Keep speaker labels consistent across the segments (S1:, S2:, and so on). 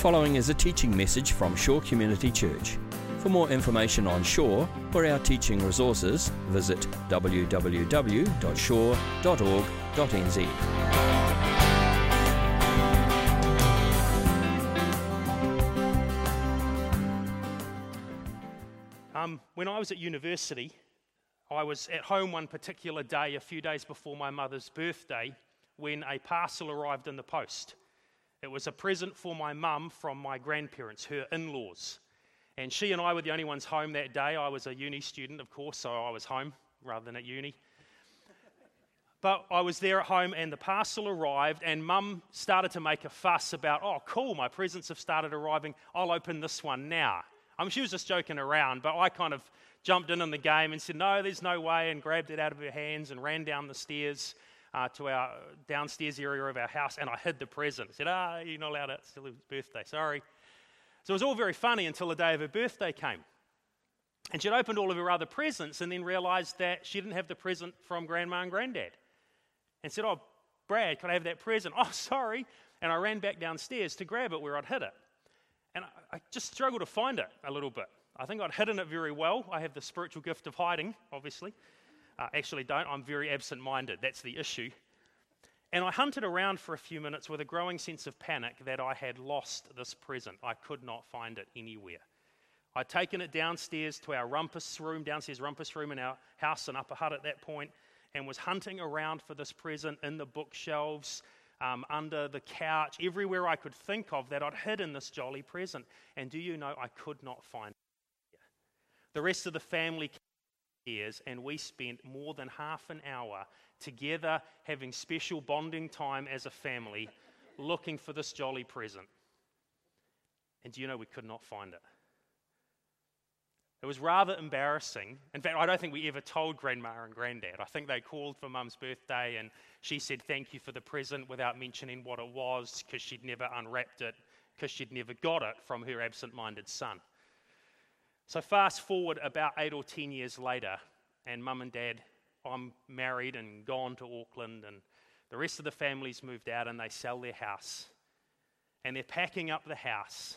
S1: following is a teaching message from Shore Community Church. For more information on Shore or our teaching resources, visit www.shore.org.nz.
S2: Um, when I was at university, I was at home one particular day, a few days before my mother's birthday, when a parcel arrived in the post. It was a present for my mum from my grandparents, her in laws. And she and I were the only ones home that day. I was a uni student, of course, so I was home rather than at uni. But I was there at home, and the parcel arrived, and mum started to make a fuss about, oh, cool, my presents have started arriving. I'll open this one now. I mean, she was just joking around, but I kind of jumped in on the game and said, no, there's no way, and grabbed it out of her hands and ran down the stairs uh, to our downstairs area of our house and I hid the present. I said, ah, you're not allowed it. It's still his birthday. Sorry. So it was all very funny until the day of her birthday came. And she'd opened all of her other presents and then realized that she didn't have the present from grandma and granddad. And said, Oh, Brad, can I have that present? Oh, sorry. And I ran back downstairs to grab it where I'd hid it. And I, I just struggled to find it a little bit. I think I'd hidden it very well. I have the spiritual gift of hiding, obviously. Uh, actually, don't. I'm very absent minded. That's the issue. And I hunted around for a few minutes with a growing sense of panic that I had lost this present. I could not find it anywhere. I'd taken it downstairs to our rumpus room, downstairs rumpus room in our house in Upper Hutt at that point, and was hunting around for this present in the bookshelves, um, under the couch, everywhere I could think of that I'd hidden this jolly present. And do you know, I could not find it. The rest of the family years, and we spent more than half an hour together having special bonding time as a family looking for this jolly present. And do you know we could not find it? It was rather embarrassing. In fact, I don't think we ever told Grandma and Granddad. I think they called for Mum's birthday and she said thank you for the present without mentioning what it was because she'd never unwrapped it, because she'd never got it from her absent minded son. So, fast forward about eight or ten years later, and mum and dad, I'm married and gone to Auckland, and the rest of the family's moved out and they sell their house. And they're packing up the house.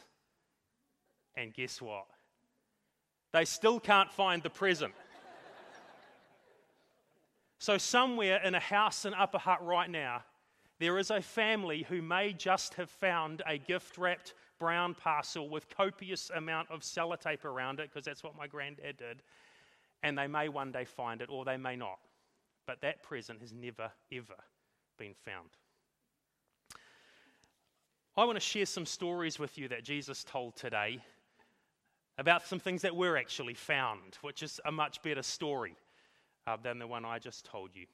S2: And guess what? They still can't find the present. so, somewhere in a house in Upper Hutt right now, there is a family who may just have found a gift wrapped brown parcel with copious amount of sellotape around it, because that's what my granddad did. And they may one day find it, or they may not. But that present has never, ever been found. I want to share some stories with you that Jesus told today about some things that were actually found, which is a much better story uh, than the one I just told you.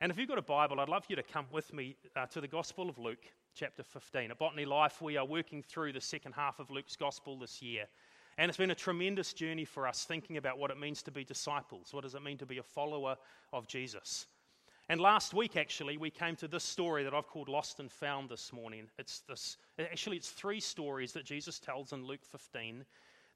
S2: And if you've got a Bible, I'd love you to come with me uh, to the Gospel of Luke, chapter 15. At Botany Life, we are working through the second half of Luke's Gospel this year. And it's been a tremendous journey for us thinking about what it means to be disciples. What does it mean to be a follower of Jesus? And last week, actually, we came to this story that I've called Lost and Found this morning. It's this, actually, it's three stories that Jesus tells in Luke 15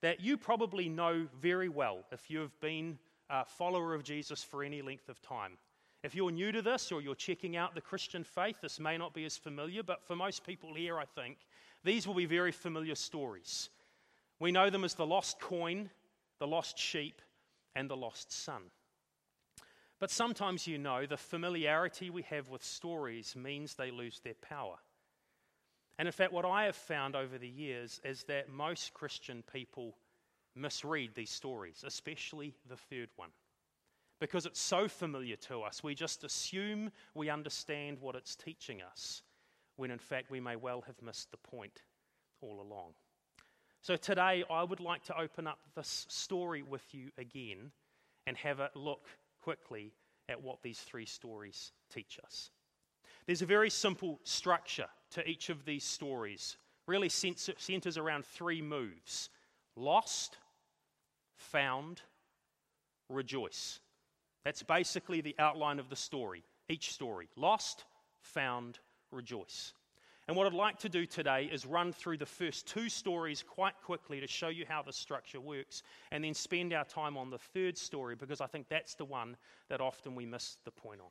S2: that you probably know very well if you have been a follower of Jesus for any length of time. If you're new to this or you're checking out the Christian faith, this may not be as familiar, but for most people here, I think, these will be very familiar stories. We know them as the lost coin, the lost sheep, and the lost son. But sometimes you know the familiarity we have with stories means they lose their power. And in fact, what I have found over the years is that most Christian people misread these stories, especially the third one because it's so familiar to us. We just assume we understand what it's teaching us, when in fact we may well have missed the point all along. So today I would like to open up this story with you again and have a look quickly at what these three stories teach us. There's a very simple structure to each of these stories, really centers around three moves lost, found, rejoice. That's basically the outline of the story, each story lost, found, rejoice. And what I'd like to do today is run through the first two stories quite quickly to show you how the structure works, and then spend our time on the third story because I think that's the one that often we miss the point on.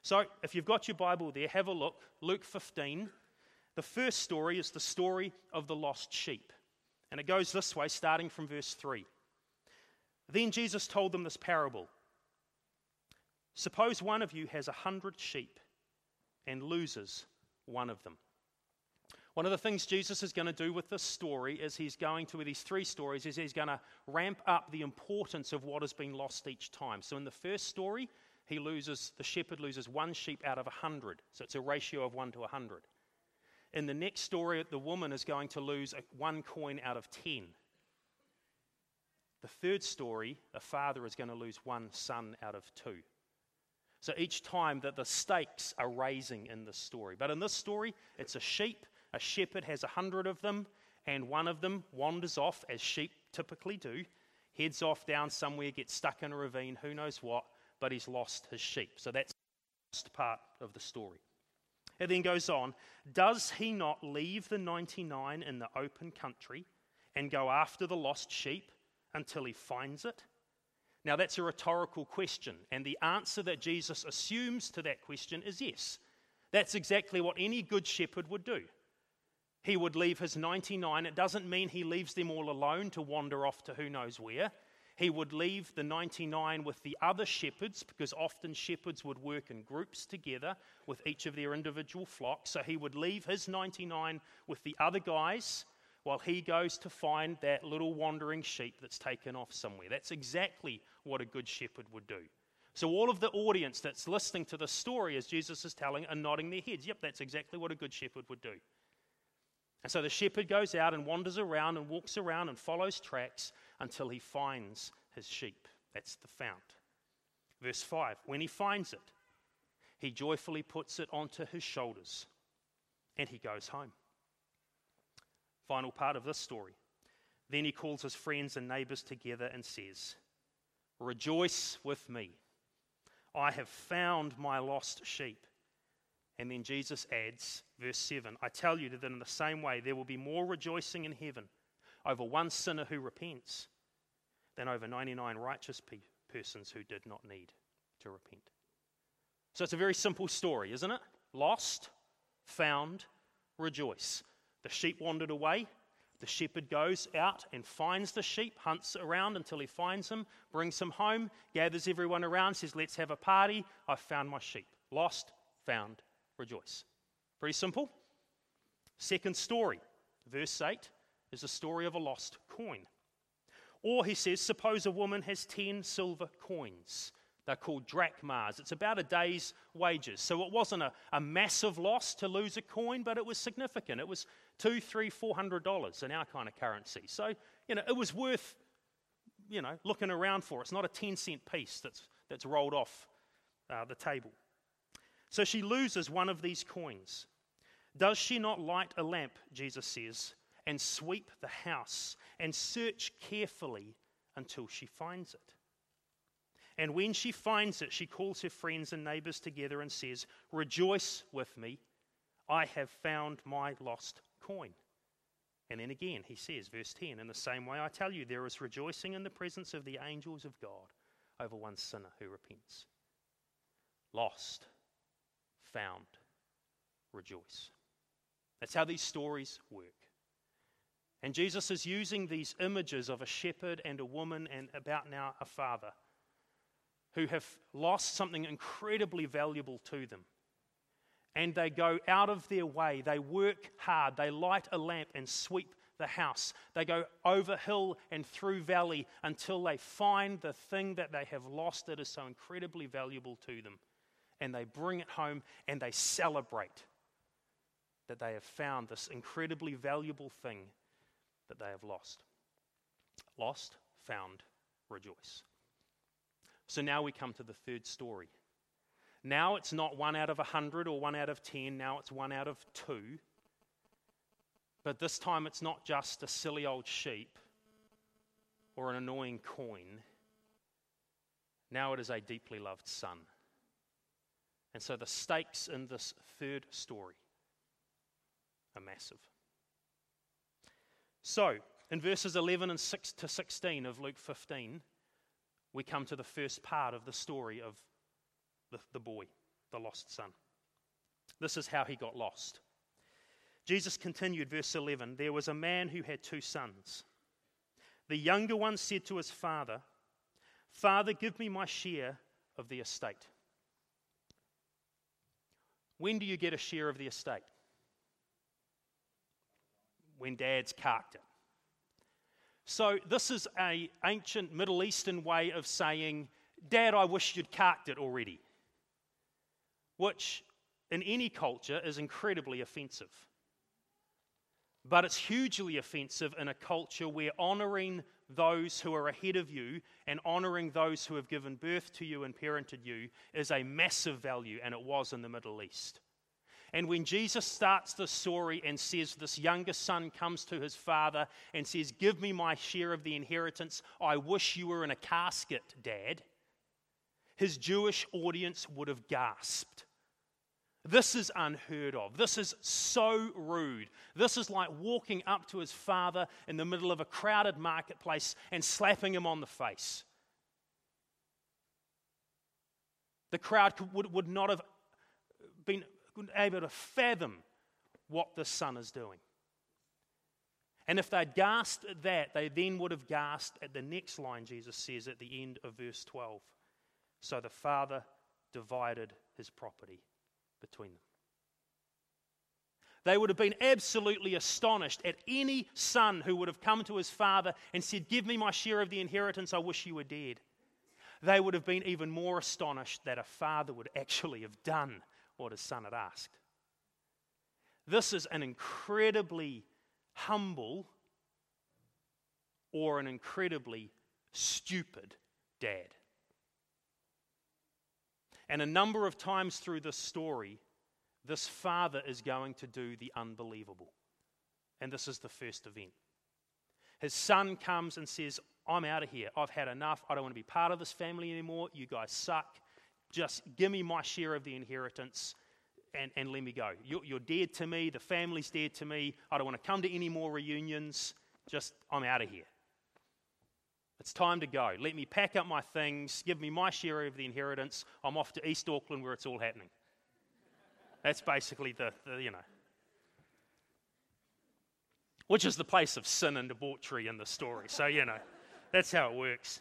S2: So, if you've got your Bible there, have a look. Luke 15. The first story is the story of the lost sheep. And it goes this way, starting from verse 3. Then Jesus told them this parable Suppose one of you has a hundred sheep and loses one of them. One of the things Jesus is going to do with this story is he's going to, with these three stories, is he's going to ramp up the importance of what has been lost each time. So in the first story, he loses, the shepherd loses one sheep out of a hundred. So it's a ratio of one to a hundred. In the next story, the woman is going to lose one coin out of ten. The third story, a father is going to lose one son out of two. So each time that the stakes are raising in this story. But in this story, it's a sheep. A shepherd has a hundred of them, and one of them wanders off, as sheep typically do, heads off down somewhere, gets stuck in a ravine, who knows what, but he's lost his sheep. So that's the first part of the story. It then goes on Does he not leave the 99 in the open country and go after the lost sheep until he finds it? Now, that's a rhetorical question, and the answer that Jesus assumes to that question is yes. That's exactly what any good shepherd would do. He would leave his 99. It doesn't mean he leaves them all alone to wander off to who knows where. He would leave the 99 with the other shepherds because often shepherds would work in groups together with each of their individual flocks. So he would leave his 99 with the other guys while he goes to find that little wandering sheep that's taken off somewhere. That's exactly what a good shepherd would do. So, all of the audience that's listening to the story as Jesus is telling are nodding their heads. Yep, that's exactly what a good shepherd would do. And so the shepherd goes out and wanders around and walks around and follows tracks until he finds his sheep. That's the found. Verse 5 When he finds it, he joyfully puts it onto his shoulders and he goes home. Final part of this story. Then he calls his friends and neighbors together and says, Rejoice with me. I have found my lost sheep. And then Jesus adds, verse 7 I tell you that in the same way there will be more rejoicing in heaven over one sinner who repents than over 99 righteous pe- persons who did not need to repent. So it's a very simple story, isn't it? Lost, found, rejoice. The sheep wandered away. The shepherd goes out and finds the sheep, hunts around until he finds them, brings them home, gathers everyone around, says, Let's have a party. I've found my sheep. Lost, found, rejoice. Pretty simple. Second story, verse 8, is the story of a lost coin. Or he says, Suppose a woman has 10 silver coins they're called drachmas. It's about a day's wages. So it wasn't a, a massive loss to lose a coin, but it was significant. It was two, three, four hundred dollars in our kind of currency. So, you know, it was worth, you know, looking around for. It's not a 10 cent piece that's, that's rolled off uh, the table. So she loses one of these coins. Does she not light a lamp, Jesus says, and sweep the house and search carefully until she finds it? And when she finds it, she calls her friends and neighbors together and says, Rejoice with me, I have found my lost coin. And then again, he says, verse 10, in the same way I tell you, there is rejoicing in the presence of the angels of God over one sinner who repents. Lost, found, rejoice. That's how these stories work. And Jesus is using these images of a shepherd and a woman and about now a father who have lost something incredibly valuable to them. And they go out of their way, they work hard, they light a lamp and sweep the house. They go over hill and through valley until they find the thing that they have lost that is so incredibly valuable to them. And they bring it home and they celebrate that they have found this incredibly valuable thing that they have lost. Lost, found, rejoice. So now we come to the third story. Now it's not one out of a hundred or one out of ten, now it's one out of two. But this time it's not just a silly old sheep or an annoying coin. Now it is a deeply loved son. And so the stakes in this third story are massive. So, in verses 11 and 6 to 16 of Luke 15, we come to the first part of the story of the, the boy, the lost son. This is how he got lost. Jesus continued, verse 11 There was a man who had two sons. The younger one said to his father, Father, give me my share of the estate. When do you get a share of the estate? When dad's carked it. So, this is an ancient Middle Eastern way of saying, Dad, I wish you'd carked it already. Which, in any culture, is incredibly offensive. But it's hugely offensive in a culture where honoring those who are ahead of you and honoring those who have given birth to you and parented you is a massive value, and it was in the Middle East. And when Jesus starts the story and says, This younger son comes to his father and says, Give me my share of the inheritance, I wish you were in a casket, Dad, his Jewish audience would have gasped. This is unheard of. This is so rude. This is like walking up to his father in the middle of a crowded marketplace and slapping him on the face. The crowd would, would not have been able to fathom what the son is doing. And if they'd gasped at that, they then would have gasped at the next line Jesus says at the end of verse 12. So the father divided his property between them. They would have been absolutely astonished at any son who would have come to his father and said, Give me my share of the inheritance, I wish you were dead. They would have been even more astonished that a father would actually have done what his son had asked. This is an incredibly humble or an incredibly stupid dad. And a number of times through this story, this father is going to do the unbelievable. And this is the first event. His son comes and says, I'm out of here. I've had enough. I don't want to be part of this family anymore. You guys suck. Just give me my share of the inheritance and, and let me go. You're, you're dead to me. The family's dead to me. I don't want to come to any more reunions. Just, I'm out of here. It's time to go. Let me pack up my things, give me my share of the inheritance. I'm off to East Auckland where it's all happening. That's basically the, the you know, which is the place of sin and debauchery in the story. So, you know, that's how it works.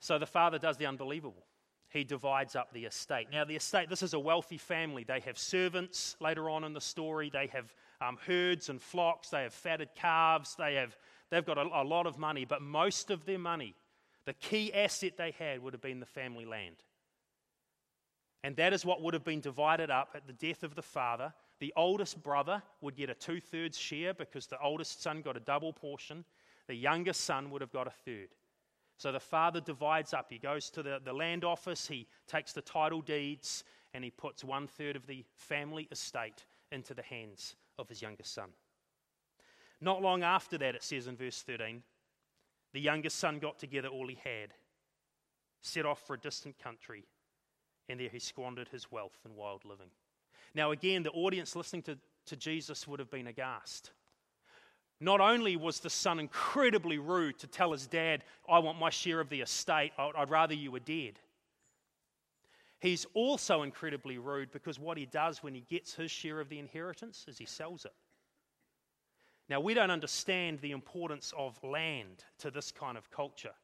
S2: So the father does the unbelievable. He divides up the estate. Now, the estate, this is a wealthy family. They have servants later on in the story. They have um, herds and flocks. They have fatted calves. They have They've got a, a lot of money, but most of their money, the key asset they had, would have been the family land. And that is what would have been divided up at the death of the father. The oldest brother would get a two thirds share because the oldest son got a double portion. The youngest son would have got a third. So the father divides up. He goes to the, the land office, he takes the title deeds, and he puts one third of the family estate into the hands of his youngest son. Not long after that, it says in verse 13, the youngest son got together all he had, set off for a distant country, and there he squandered his wealth in wild living. Now, again, the audience listening to, to Jesus would have been aghast. Not only was the son incredibly rude to tell his dad, I want my share of the estate, I'd rather you were dead. He's also incredibly rude because what he does when he gets his share of the inheritance is he sells it. Now, we don't understand the importance of land to this kind of culture.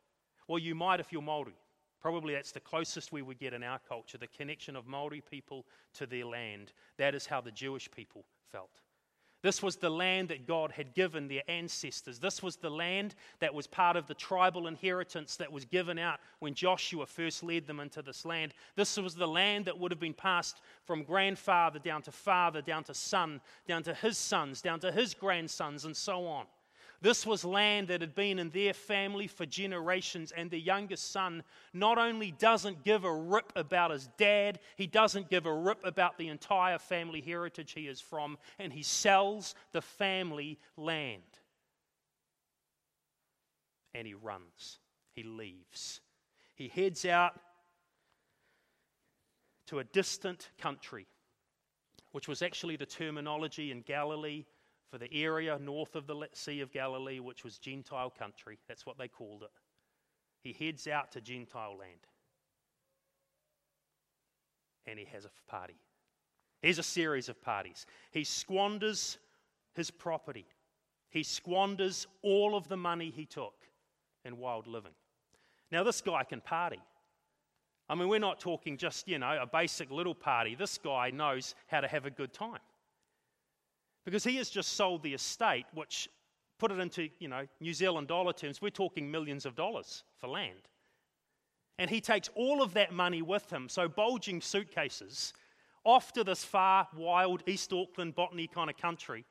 S2: Well, you might if you're Maori. Probably that's the closest we would get in our culture, the connection of Maori people to their land. That is how the Jewish people felt. This was the land that God had given their ancestors. This was the land that was part of the tribal inheritance that was given out when Joshua first led them into this land. This was the land that would have been passed from grandfather down to father, down to son, down to his sons, down to his grandsons, and so on. This was land that had been in their family for generations, and the youngest son not only doesn't give a rip about his dad, he doesn't give a rip about the entire family heritage he is from, and he sells the family land. And he runs, he leaves. He heads out to a distant country, which was actually the terminology in Galilee for the area north of the Sea of Galilee, which was Gentile country. That's what they called it. He heads out to Gentile land. And he has a party. Here's a series of parties. He squanders his property, he squanders all of the money he took in wild living. Now, this guy can party. I mean, we're not talking just, you know, a basic little party. This guy knows how to have a good time. Because he has just sold the estate, which, put it into, you know, New Zealand dollar terms, we're talking millions of dollars for land. And he takes all of that money with him, so bulging suitcases, off to this far, wild East Auckland botany kind of country.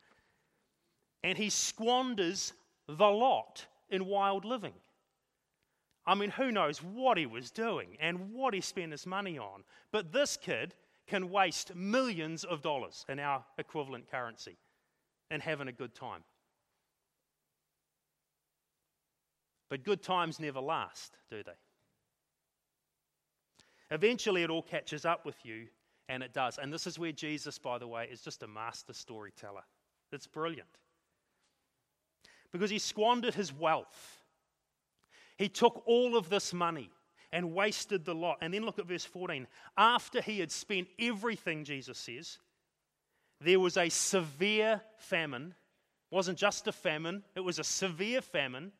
S2: And he squanders the lot in wild living. I mean, who knows what he was doing and what he spent his money on. But this kid can waste millions of dollars in our equivalent currency and having a good time. But good times never last, do they? Eventually, it all catches up with you, and it does. And this is where Jesus, by the way, is just a master storyteller. It's brilliant. Because he squandered his wealth he took all of this money and wasted the lot. And then look at verse 14. After he had spent everything, Jesus says, there was a severe famine. It wasn't just a famine, it was a severe famine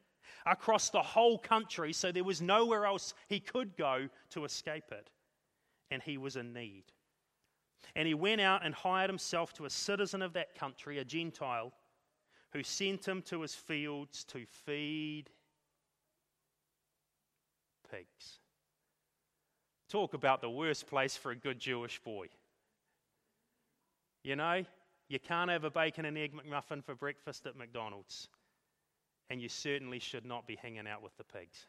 S2: across the whole country, so there was nowhere else he could go to escape it. And he was in need. And he went out and hired himself to a citizen of that country, a Gentile, who sent him to his fields to feed pigs. Talk about the worst place for a good Jewish boy. You know, you can't have a bacon and egg McMuffin for breakfast at McDonald's. And you certainly should not be hanging out with the pigs.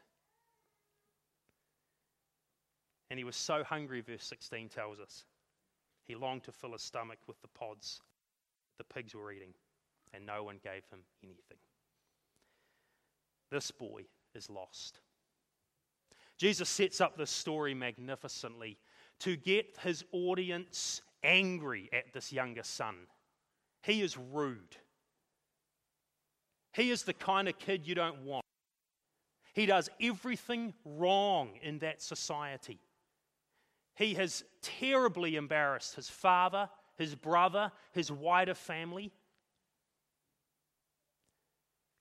S2: And he was so hungry, verse 16 tells us. He longed to fill his stomach with the pods the pigs were eating, and no one gave him anything. This boy is lost. Jesus sets up this story magnificently to get his audience angry at this younger son. He is rude. He is the kind of kid you don't want. He does everything wrong in that society. He has terribly embarrassed his father, his brother, his wider family.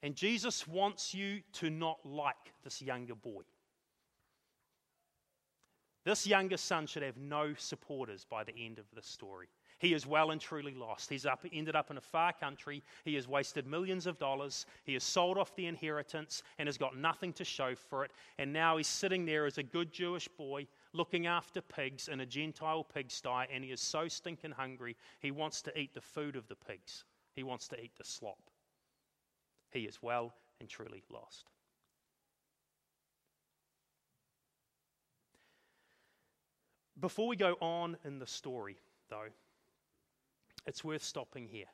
S2: And Jesus wants you to not like this younger boy. This younger son should have no supporters by the end of the story. He is well and truly lost. He's up, ended up in a far country. He has wasted millions of dollars. He has sold off the inheritance and has got nothing to show for it. And now he's sitting there as a good Jewish boy looking after pigs in a Gentile pigsty, and he is so stinking hungry, he wants to eat the food of the pigs. He wants to eat the slop. He is well and truly lost. Before we go on in the story, though, it's worth stopping here.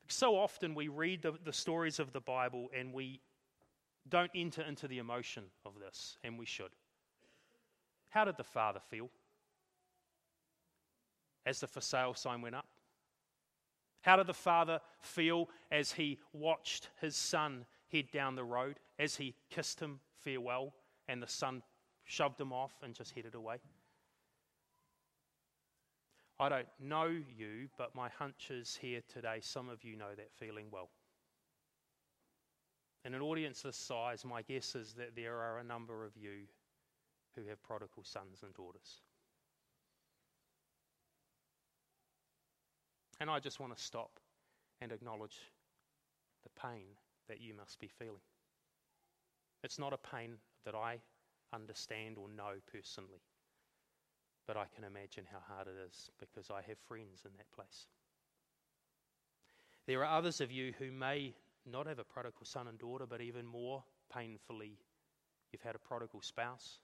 S2: Because so often we read the, the stories of the Bible and we don't enter into the emotion of this, and we should. How did the father feel as the for sale sign went up? How did the father feel as he watched his son head down the road, as he kissed him farewell, and the son shoved them off, and just headed away. I don't know you, but my hunch is here today, some of you know that feeling well. In an audience this size, my guess is that there are a number of you who have prodigal sons and daughters. And I just want to stop and acknowledge the pain that you must be feeling. It's not a pain that I understand or know personally. But I can imagine how hard it is because I have friends in that place. There are others of you who may not have a prodigal son and daughter, but even more painfully, you've had a prodigal spouse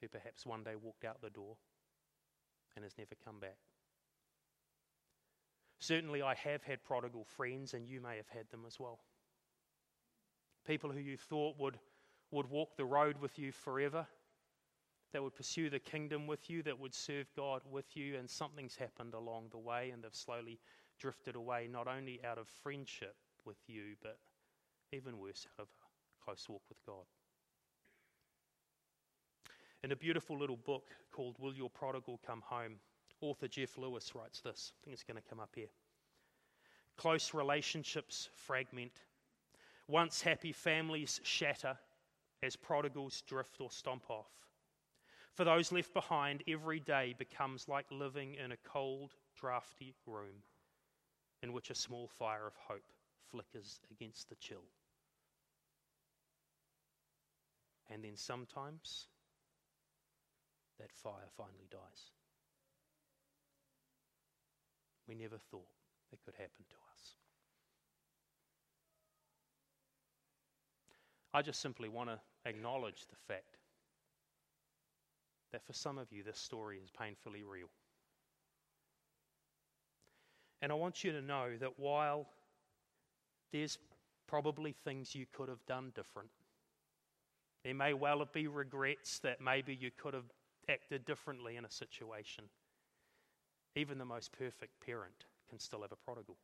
S2: who perhaps one day walked out the door and has never come back. Certainly, I have had prodigal friends, and you may have had them as well. People who you thought would would walk the road with you forever, that would pursue the kingdom with you, that would serve God with you, and something's happened along the way, and they've slowly drifted away, not only out of friendship with you, but even worse, out of a close walk with God. In a beautiful little book called Will Your Prodigal Come Home, author Jeff Lucas writes this. I think it's going to come up here. Close relationships fragment. Once happy families shatter as prodigals drift or stomp off. For those left behind, every day becomes like living in a cold, drafty room in which a small fire of hope flickers against the chill. And then sometimes that fire finally dies. We never thought it could happen to us. I just simply want to acknowledge the fact that for some of you, this story is painfully real. And I want you to know that while there's probably things you could have done different, there may well be regrets that maybe you could have acted differently in a situation. Even the most perfect parent can still have a prodigal.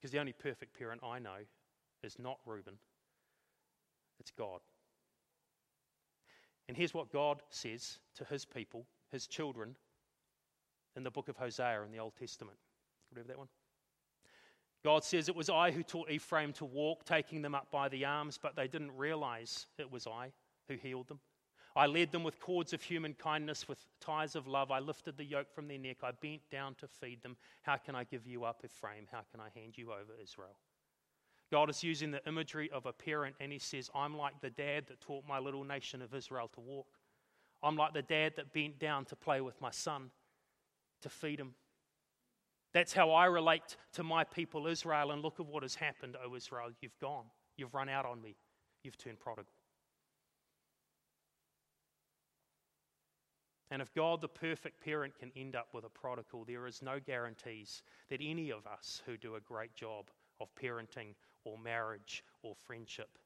S2: Because the only perfect parent I know is not Reuben, it's God. And here's what God says to his people, his children, in the book of Hosea in the Old Testament. Remember that one. God says, It was I who taught Ephraim to walk, taking them up by the arms, but they didn't realize it was I who healed them. I led them with cords of human kindness, with ties of love. I lifted the yoke from their neck. I bent down to feed them. How can I give you up, Ephraim? How can I hand you over, Israel? God is using the imagery of a parent, and He says, I'm like the dad that taught my little nation of Israel to walk. I'm like the dad that bent down to play with my son, to feed him. That's how I relate to my people, Israel. And look at what has happened, O Israel. You've gone. You've run out on me. You've turned prodigal. And if God, the perfect parent, can end up with a prodigal, there is no guarantees that any of us who do a great job of parenting or marriage or friendship,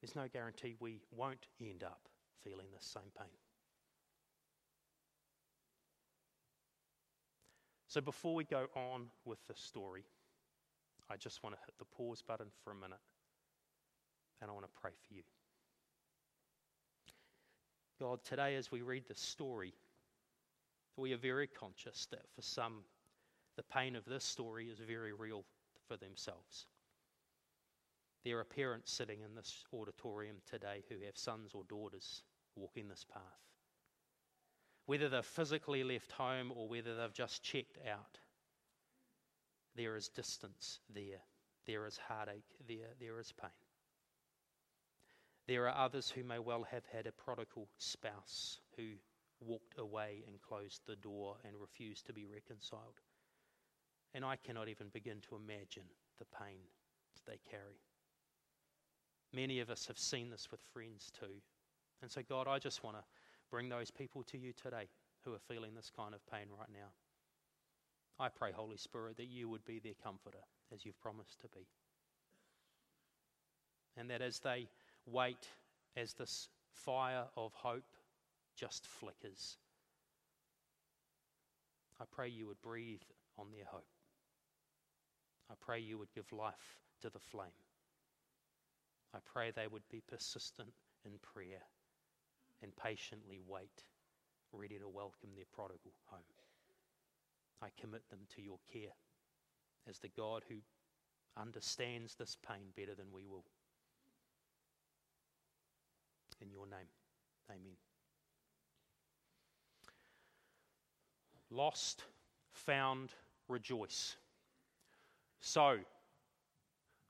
S2: there's no guarantee we won't end up feeling the same pain. So before we go on with the story, I just want to hit the pause button for a minute and I want to pray for you. God, today as we read the story, we are very conscious that for some, the pain of this story is very real for themselves. There are parents sitting in this auditorium today who have sons or daughters walking this path. Whether they've physically left home or whether they've just checked out, there is distance there. There is heartache there. There is pain. There are others who may well have had a prodigal spouse who walked away and closed the door and refused to be reconciled. And I cannot even begin to imagine the pain that they carry. Many of us have seen this with friends too. And so, God, I just want to bring those people to you today who are feeling this kind of pain right now. I pray, Holy Spirit, that you would be their comforter as you've promised to be. And that as they wait as this fire of hope just flickers. I pray you would breathe on their hope. I pray you would give life to the flame. I pray they would be persistent in prayer and patiently wait, ready to welcome their prodigal home. I commit them to your care as the God who understands this pain better than we will in your name. Amen. Lost, found, rejoice. So,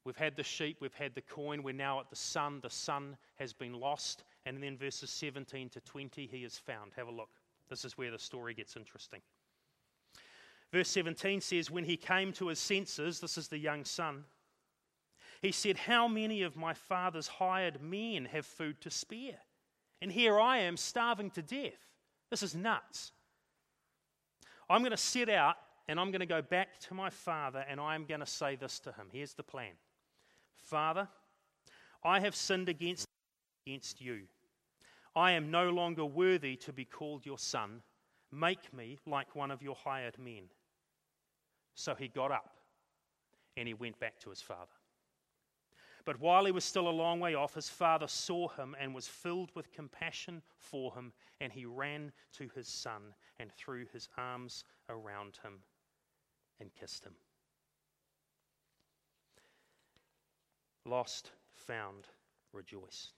S2: we've had the sheep, we've had the coin, we're now at the son. The son has been lost. And then verses 17 to 20, he is found. Have a look. This is where the story gets interesting. Verse 17 says, When he came to his senses, this is the young son, he said, How many of my father's hired men have food to spare? And here I am starving to death. This is nuts. I'm going to set out and I'm going to go back to my father and I'm going to say this to him. Here's the plan Father, I have sinned against, against you. I am no longer worthy to be called your son. Make me like one of your hired men. So he got up and he went back to his father. But while he was still a long way off, his father saw him and was filled with compassion for him, and he ran to his son and threw his arms around him and kissed him. Lost, found, rejoice.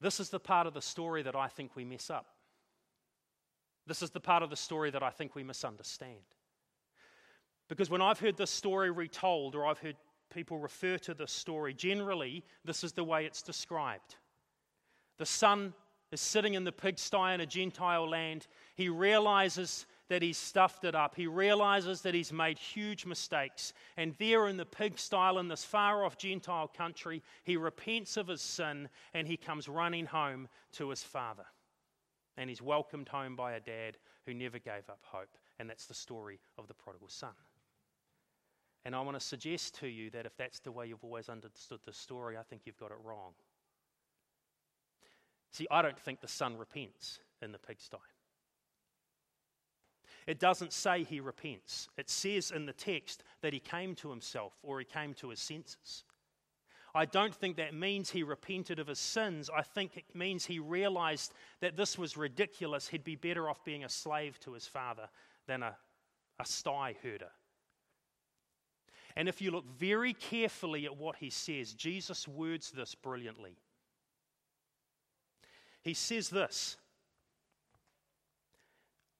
S2: This is the part of the story that I think we mess up. This is the part of the story that I think we misunderstand. Because when I've heard this story retold or I've heard people refer to this story, generally, this is the way it's described. The son is sitting in the pigsty in a Gentile land. He realizes that he's stuffed it up. He realizes that he's made huge mistakes. And there in the pigsty in this far off Gentile country, he repents of his sin and he comes running home to his father. And he's welcomed home by a dad who never gave up hope. And that's the story of the prodigal son. And I want to suggest to you that if that's the way you've always understood the story, I think you've got it wrong. See, I don't think the son repents in the pigsty. It doesn't say he repents. It says in the text that he came to himself or he came to his senses. I don't think that means he repented of his sins. I think it means he realized that this was ridiculous. He'd be better off being a slave to his father than a, a sty herder. And if you look very carefully at what he says, Jesus words this brilliantly. He says this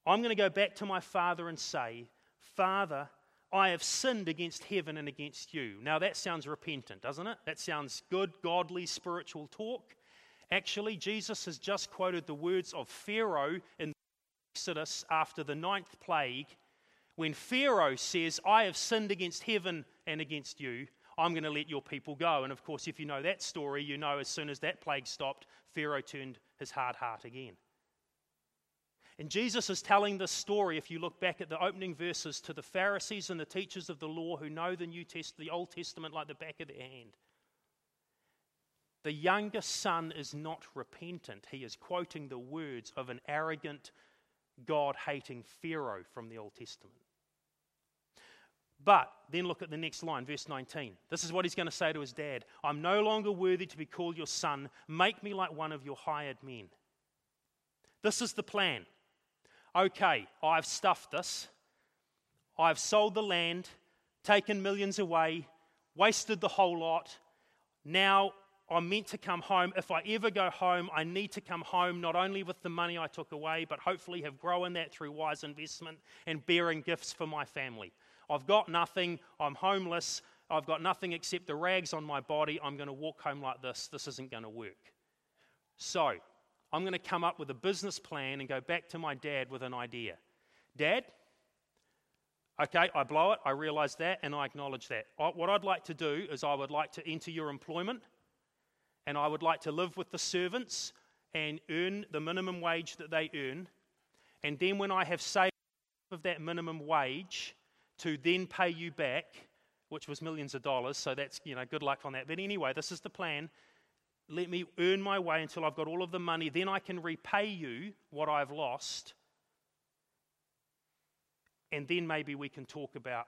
S2: I'm going to go back to my father and say, Father, I have sinned against heaven and against you. Now that sounds repentant, doesn't it? That sounds good, godly, spiritual talk. Actually, Jesus has just quoted the words of Pharaoh in Exodus after the ninth plague when Pharaoh says, I have sinned against heaven and against you, I'm going to let your people go. And of course, if you know that story, you know as soon as that plague stopped, Pharaoh turned his hard heart again. And Jesus is telling this story, if you look back at the opening verses, to the Pharisees and the teachers of the law who know the New Test- the Old Testament like the back of their hand. The youngest son is not repentant. He is quoting the words of an arrogant, God hating Pharaoh from the Old Testament. But then look at the next line, verse 19. This is what he's going to say to his dad I'm no longer worthy to be called your son. Make me like one of your hired men. This is the plan. Okay, I've stuffed this. I've sold the land, taken millions away, wasted the whole lot. Now I'm meant to come home. If I ever go home, I need to come home not only with the money I took away, but hopefully have grown that through wise investment and bearing gifts for my family. I've got nothing. I'm homeless. I've got nothing except the rags on my body. I'm going to walk home like this. This isn't going to work. So, I'm going to come up with a business plan and go back to my dad with an idea. Dad, okay, I blow it. I realize that and I acknowledge that. What I'd like to do is I would like to enter your employment and I would like to live with the servants and earn the minimum wage that they earn. And then when I have saved of that minimum wage to then pay you back, which was millions of dollars, so that's, you know, good luck on that. But anyway, this is the plan. Let me earn my way until I've got all of the money. Then I can repay you what I've lost. And then maybe we can talk about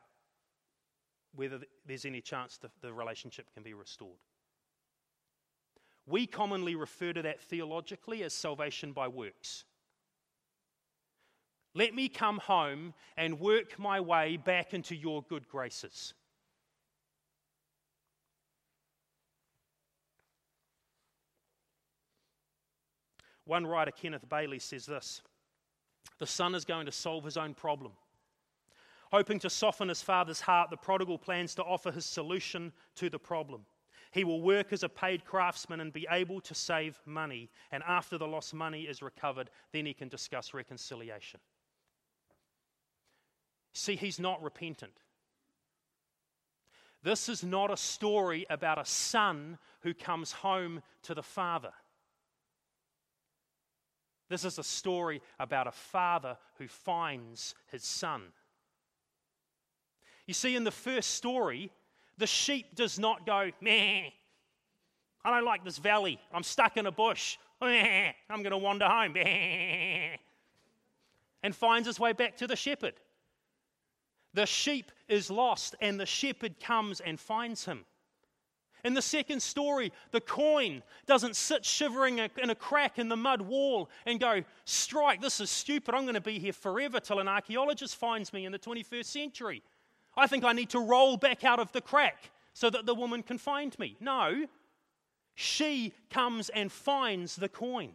S2: whether there's any chance the relationship can be restored. We commonly refer to that theologically as salvation by works. Let me come home and work my way back into your good graces. One writer, Kenneth Bailey, says this The son is going to solve his own problem. Hoping to soften his father's heart, the prodigal plans to offer his solution to the problem. He will work as a paid craftsman and be able to save money. And after the lost money is recovered, then he can discuss reconciliation. See, he's not repentant. This is not a story about a son who comes home to the father. This is a story about a father who finds his son. You see, in the first story, the sheep does not go, meh, I don't like this valley. I'm stuck in a bush. Meh, I'm going to wander home. Meh, and finds his way back to the shepherd. The sheep is lost, and the shepherd comes and finds him. In the second story, the coin doesn't sit shivering in a crack in the mud wall and go, Strike, this is stupid. I'm going to be here forever till an archaeologist finds me in the 21st century. I think I need to roll back out of the crack so that the woman can find me. No, she comes and finds the coin.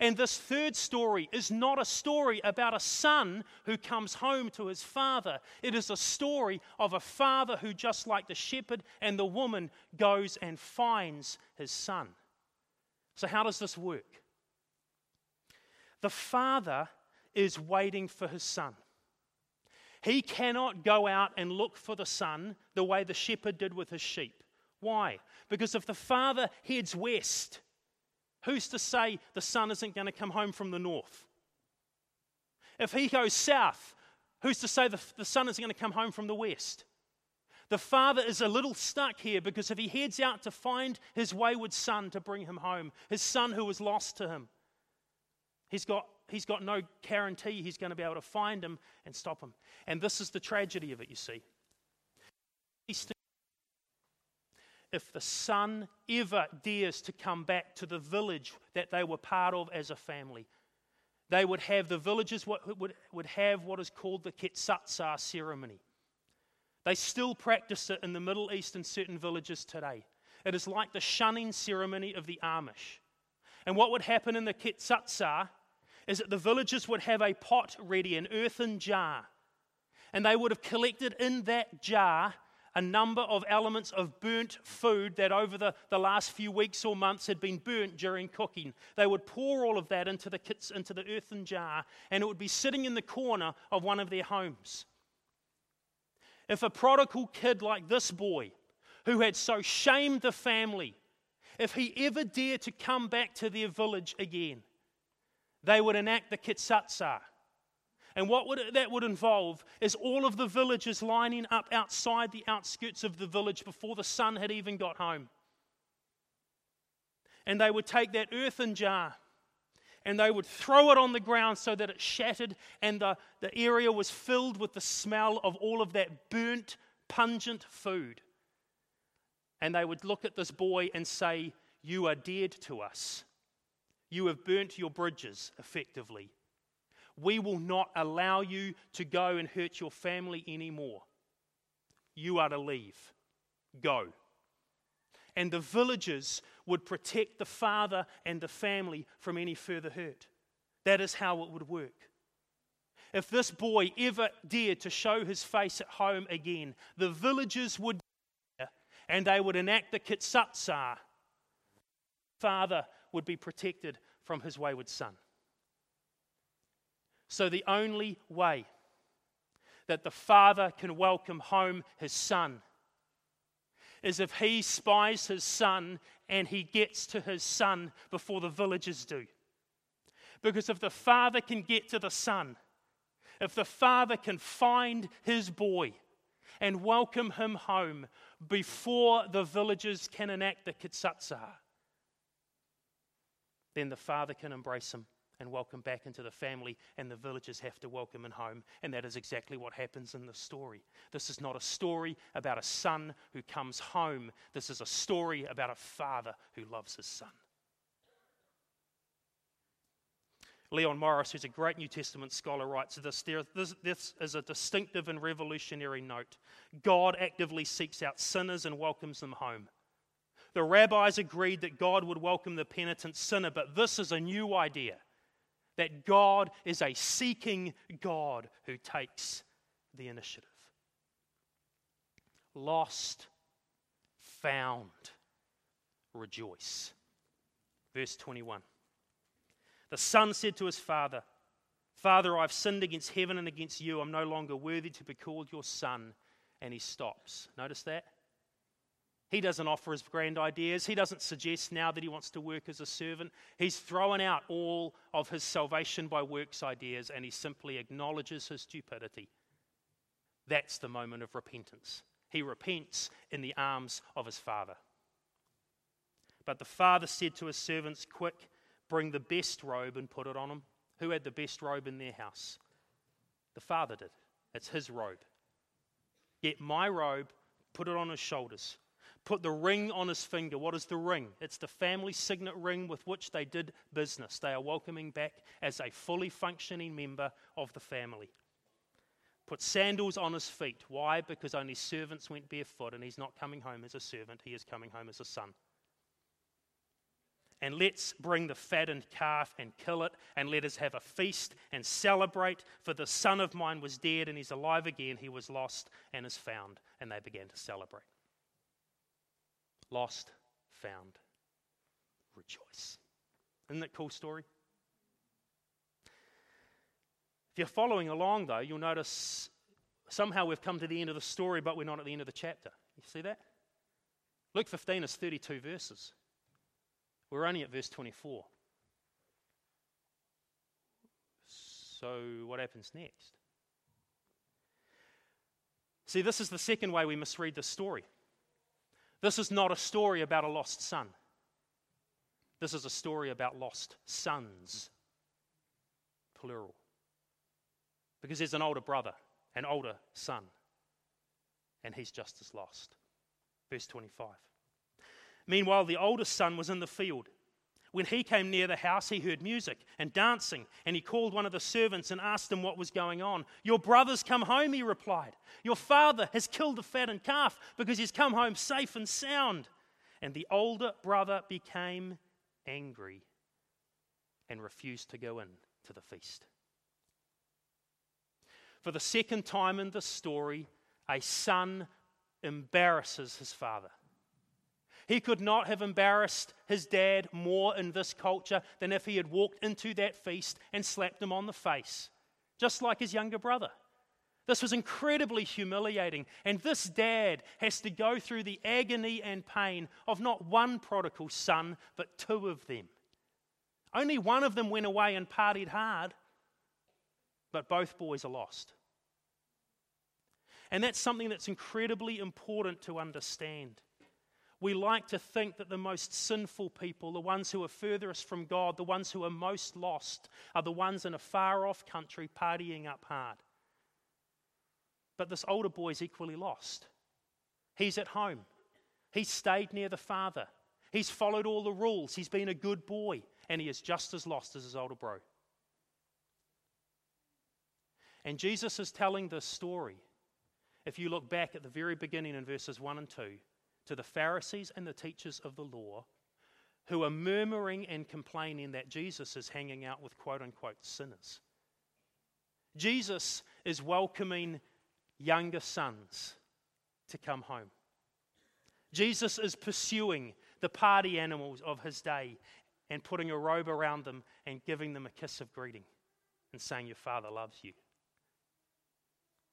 S2: And this third story is not a story about a son who comes home to his father. It is a story of a father who, just like the shepherd and the woman, goes and finds his son. So, how does this work? The father is waiting for his son. He cannot go out and look for the son the way the shepherd did with his sheep. Why? Because if the father heads west, Who's to say the son isn't going to come home from the north? If he goes south, who's to say the, the son isn't going to come home from the west? The father is a little stuck here because if he heads out to find his wayward son to bring him home, his son who was lost to him, he's got, he's got no guarantee he's going to be able to find him and stop him. And this is the tragedy of it, you see if the son ever dares to come back to the village that they were part of as a family. They would have the villagers would, would, have what is called the Kitsatsa ceremony. They still practice it in the Middle East in certain villages today. It is like the shunning ceremony of the Amish. And what would happen in the Kitsatsa is that the villagers would have a pot ready, an earthen jar, and they would have collected in that jar a number of elements of burnt food that over the, the last few weeks or months had been burnt during cooking. They would pour all of that into the, kits, into the earthen jar, and it would be sitting in the corner of one of their homes. If a prodigal kid like this boy, who had so shamed the family, if he ever dared to come back to their village again, they would enact the kitsatsa, and what would, that would involve is all of the villagers lining up outside the outskirts of the village before the son had even got home. And they would take that earthen jar and they would throw it on the ground so that it shattered and the, the area was filled with the smell of all of that burnt, pungent food. And they would look at this boy and say, You are dead to us. You have burnt your bridges effectively. We will not allow you to go and hurt your family anymore. You are to leave. Go. And the villagers would protect the father and the family from any further hurt. That is how it would work. If this boy ever dared to show his face at home again, the villagers would and they would enact the kitsatsa. Father would be protected from his wayward son. So, the only way that the father can welcome home his son is if he spies his son and he gets to his son before the villagers do. Because if the father can get to the son, if the father can find his boy and welcome him home before the villagers can enact the kitsatsa, then the father can embrace him and welcome back into the family, and the villagers have to welcome him home. And that is exactly what happens in the story. This is not a story about a son who comes home, this is a story about a father who loves his son. Leon Morris, who's a great New Testament scholar, writes this, this, this is a distinctive and revolutionary note. God actively seeks out sinners and welcomes them home. The rabbis agreed that God would welcome the penitent sinner, but this is a new idea that God is a seeking God who takes the initiative. Lost, found, rejoice. Verse 21. The son said to his father, Father, I've sinned against heaven and against you. I'm no longer worthy to be called your son. And he stops. Notice that? He doesn't offer his grand ideas. He doesn't suggest now that he wants to work as a servant. He's thrown out all of his salvation by works ideas and he simply acknowledges his stupidity. That's the moment of repentance. He repents in the arms of his father. But the father said to his servants, Quick, bring the best robe and put it on him. Who had the best robe in their house? The father did. It's his robe. Get my robe, put it on his shoulders. Put the ring on his finger. What is the ring? It's the family signet ring with which they did business. They are welcoming back as a fully functioning member of the family. Put sandals on his feet. Why? Because only servants went barefoot, and he's not coming home as a servant, he is coming home as a son and let's bring the fattened calf and kill it, and let us have a feast and celebrate. For the son of mine was dead and he's alive again. He was lost and is found. And they began to celebrate. Lost, found, rejoice. Isn't that cool story? If you're following along, though, you'll notice somehow we've come to the end of the story, but we're not at the end of the chapter. You see that? Luke 15 is 32 verses. We're only at verse 24. So, what happens next? See, this is the second way we misread this story. This is not a story about a lost son. This is a story about lost sons, plural. Because there's an older brother, an older son, and he's just as lost. Verse 25. Meanwhile, the oldest son was in the field. When he came near the house, he heard music and dancing, and he called one of the servants and asked him what was going on. Your brother's come home, he replied. Your father has killed the fattened calf because he's come home safe and sound. And the older brother became angry and refused to go in to the feast. For the second time in this story, a son embarrasses his father. He could not have embarrassed his dad more in this culture than if he had walked into that feast and slapped him on the face, just like his younger brother. This was incredibly humiliating. And this dad has to go through the agony and pain of not one prodigal son, but two of them. Only one of them went away and partied hard, but both boys are lost. And that's something that's incredibly important to understand we like to think that the most sinful people, the ones who are furthest from God, the ones who are most lost, are the ones in a far off country partying up hard. But this older boy is equally lost. He's at home, he's stayed near the father, he's followed all the rules, he's been a good boy, and he is just as lost as his older bro. And Jesus is telling this story. If you look back at the very beginning in verses 1 and 2, to the Pharisees and the teachers of the law who are murmuring and complaining that Jesus is hanging out with quote unquote sinners. Jesus is welcoming younger sons to come home. Jesus is pursuing the party animals of his day and putting a robe around them and giving them a kiss of greeting and saying, Your father loves you.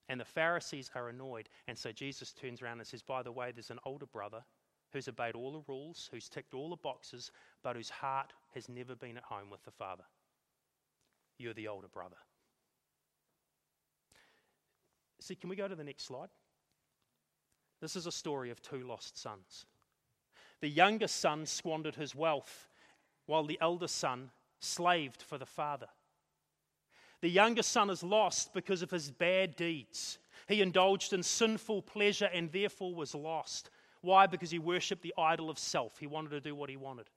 S2: And the Pharisees are annoyed. And so Jesus turns around and says, By the way, there's an older brother who's obeyed all the rules, who's ticked all the boxes, but whose heart has never been at home with the Father. You're the older brother. See, can we go to the next slide? This is a story of two lost sons. The younger son squandered his wealth, while the elder son slaved for the father. The younger son is lost because of his bad deeds. He indulged in sinful pleasure and therefore was lost. Why? Because he worshipped the idol of self. He wanted to do what he wanted.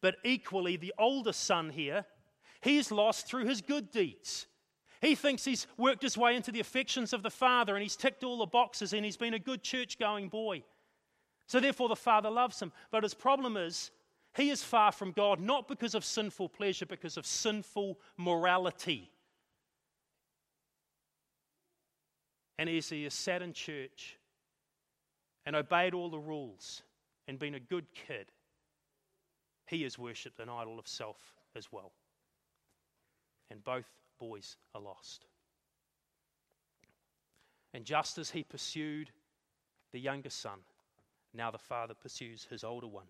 S2: But equally, the older son here, he's lost through his good deeds. He thinks he's worked his way into the affections of the father and he's ticked all the boxes and he's been a good church going boy. So therefore, the father loves him. But his problem is, he is far from God, not because of sinful pleasure, because of sinful morality. And as he has sat in church and obeyed all the rules and been a good kid, he has worshipped an idol of self as well. And both boys are lost. And just as he pursued the younger son, now the father pursues his older one.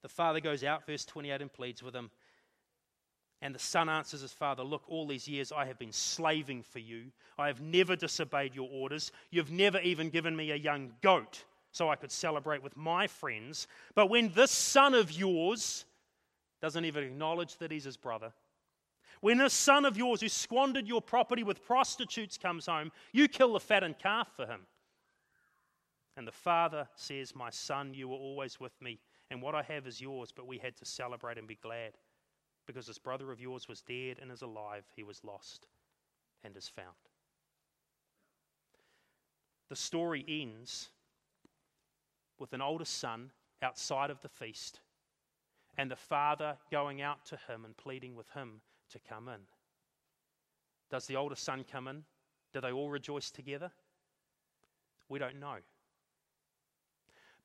S2: The father goes out, verse 28, and pleads with him and the son answers his father, Look, all these years I have been slaving for you. I have never disobeyed your orders. You've never even given me a young goat so I could celebrate with my friends. But when this son of yours doesn't even acknowledge that he's his brother, When this son of yours who squandered your property with prostitutes comes home, you kill the fattened calf for him. And the father says, My son, you were always with me, and what I have is yours, but we had to celebrate and be glad, because this brother of yours was dead and is alive, he was lost and is found. The story ends with an older son outside of the feast, and the father going out to him and pleading with him to come in. Does the older son come in? Do they all rejoice together? We don't know.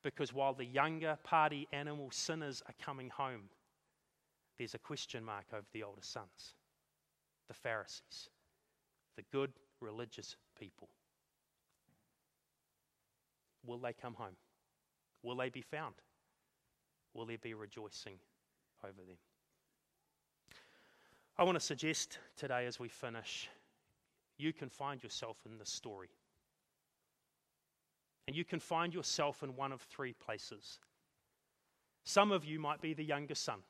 S2: Because while the younger party animal sinners are coming home, there's a question mark over the older sons, the Pharisees, the good religious people. Will they come home? Will they be found? Will there be rejoicing over them? I want to suggest today as we finish, you can find yourself in this story. And you can find yourself in one of three places. Some of you might be the younger son.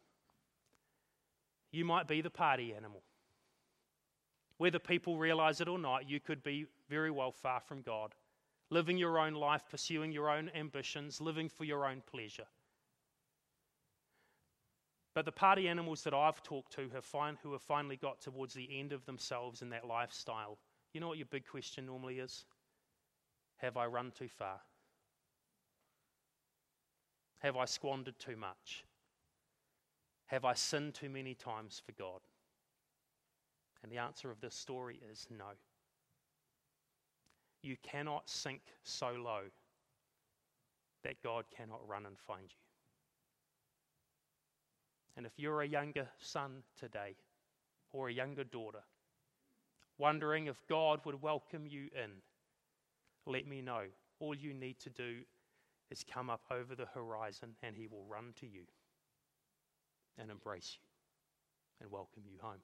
S2: You might be the party animal. Whether people realize it or not, you could be very well far from God, living your own life, pursuing your own ambitions, living for your own pleasure. But the party animals that I've talked to have find, who have finally got towards the end of themselves in that lifestyle, you know what your big question normally is? Have I run too far? Have I squandered too much? Have I sinned too many times for God? And the answer of this story is no. You cannot sink so low that God cannot run and find you. And if you're a younger son today or a younger daughter, wondering if God would welcome you in, let me know. All you need to do is come up over the horizon and He will run to you and embrace you and welcome you home.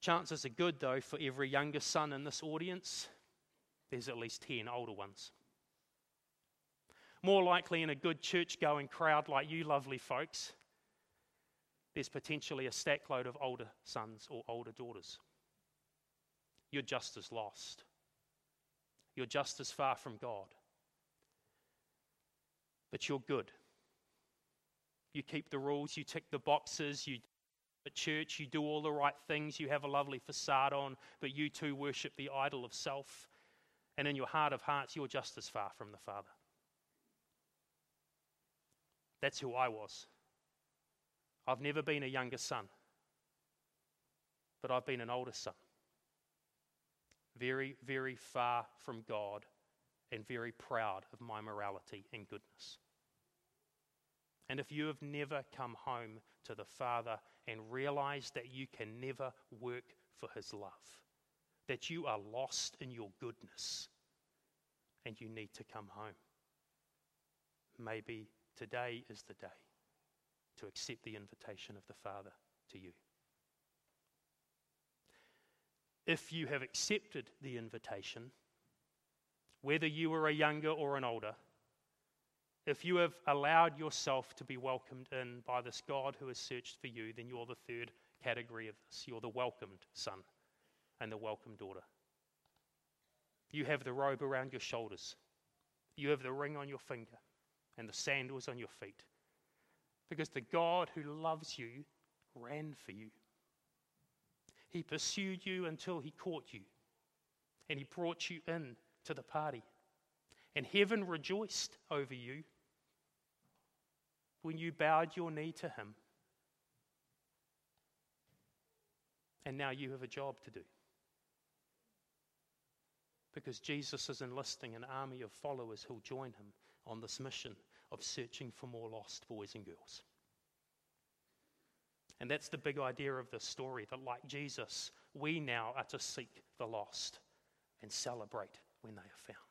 S2: Chances are good, though, for every younger son in this audience, there's at least 10 older ones. More likely, in a good church going crowd like you, lovely folks, there's potentially a stack load of older sons or older daughters. You're just as lost. You're just as far from God. But you're good. You keep the rules, you tick the boxes, you at church, you do all the right things, you have a lovely facade on, but you too worship the idol of self. And in your heart of hearts, you're just as far from the Father. That's who I was. I've never been a younger son, but I've been an older son. Very, very far from God and very proud of my morality and goodness. And if you have never come home to the Father and realized that you can never work for His love, that you are lost in your goodness and you need to come home, maybe Today is the day to accept the invitation of the Father to you. If you have accepted the invitation, whether you are a younger or an older, if you have allowed yourself to be welcomed in by this God who has searched for you, then you're the third category of this. You're the welcomed son and the welcomed daughter. You have the robe around your shoulders, you have the ring on your finger, and the sandals on your feet. Because the God who loves you ran for you. He pursued you until he caught you, and he brought you in to the party. And heaven rejoiced over you when you bowed your knee to him. And now you have a job to do. Because Jesus is enlisting an army of followers who'll join him on this mission of searching for more lost boys and girls. And that's the big idea of this story that, like Jesus, we now are to seek the lost and celebrate when they are found.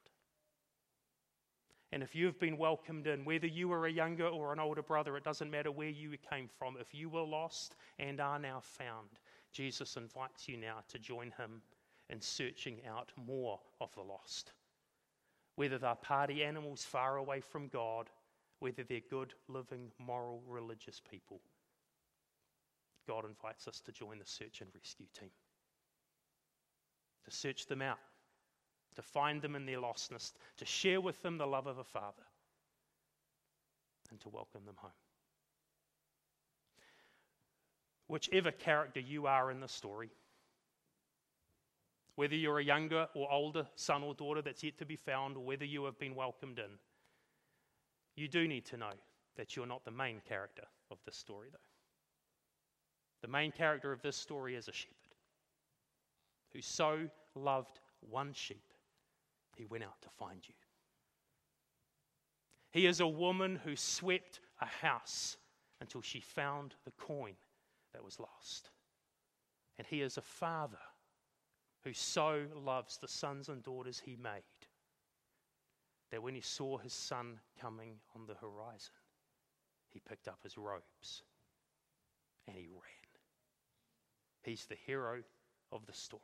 S2: And if you've been welcomed in, whether you were a younger or an older brother, it doesn't matter where you came from, if you were lost and are now found, Jesus invites you now to join him in searching out more of the lost. Whether they're party animals far away from God whether they're good, living, moral, religious people. God invites us to join the search and rescue team. To search them out, to find them in their lostness, to share with them the love of a father, and to welcome them home. Whichever character you are in the story, whether you're a younger or older son or daughter that's yet to be found, or whether you have been welcomed in, you do need to know that you're not the main character of this story, though. The main character of this story is a shepherd who so loved one sheep, he went out to find you. He is a woman who swept a house until she found the coin that was lost. And he is a father who so loves the sons and daughters he made that when he saw his son coming on the horizon, he picked up his robes and he ran. He's the hero of the story.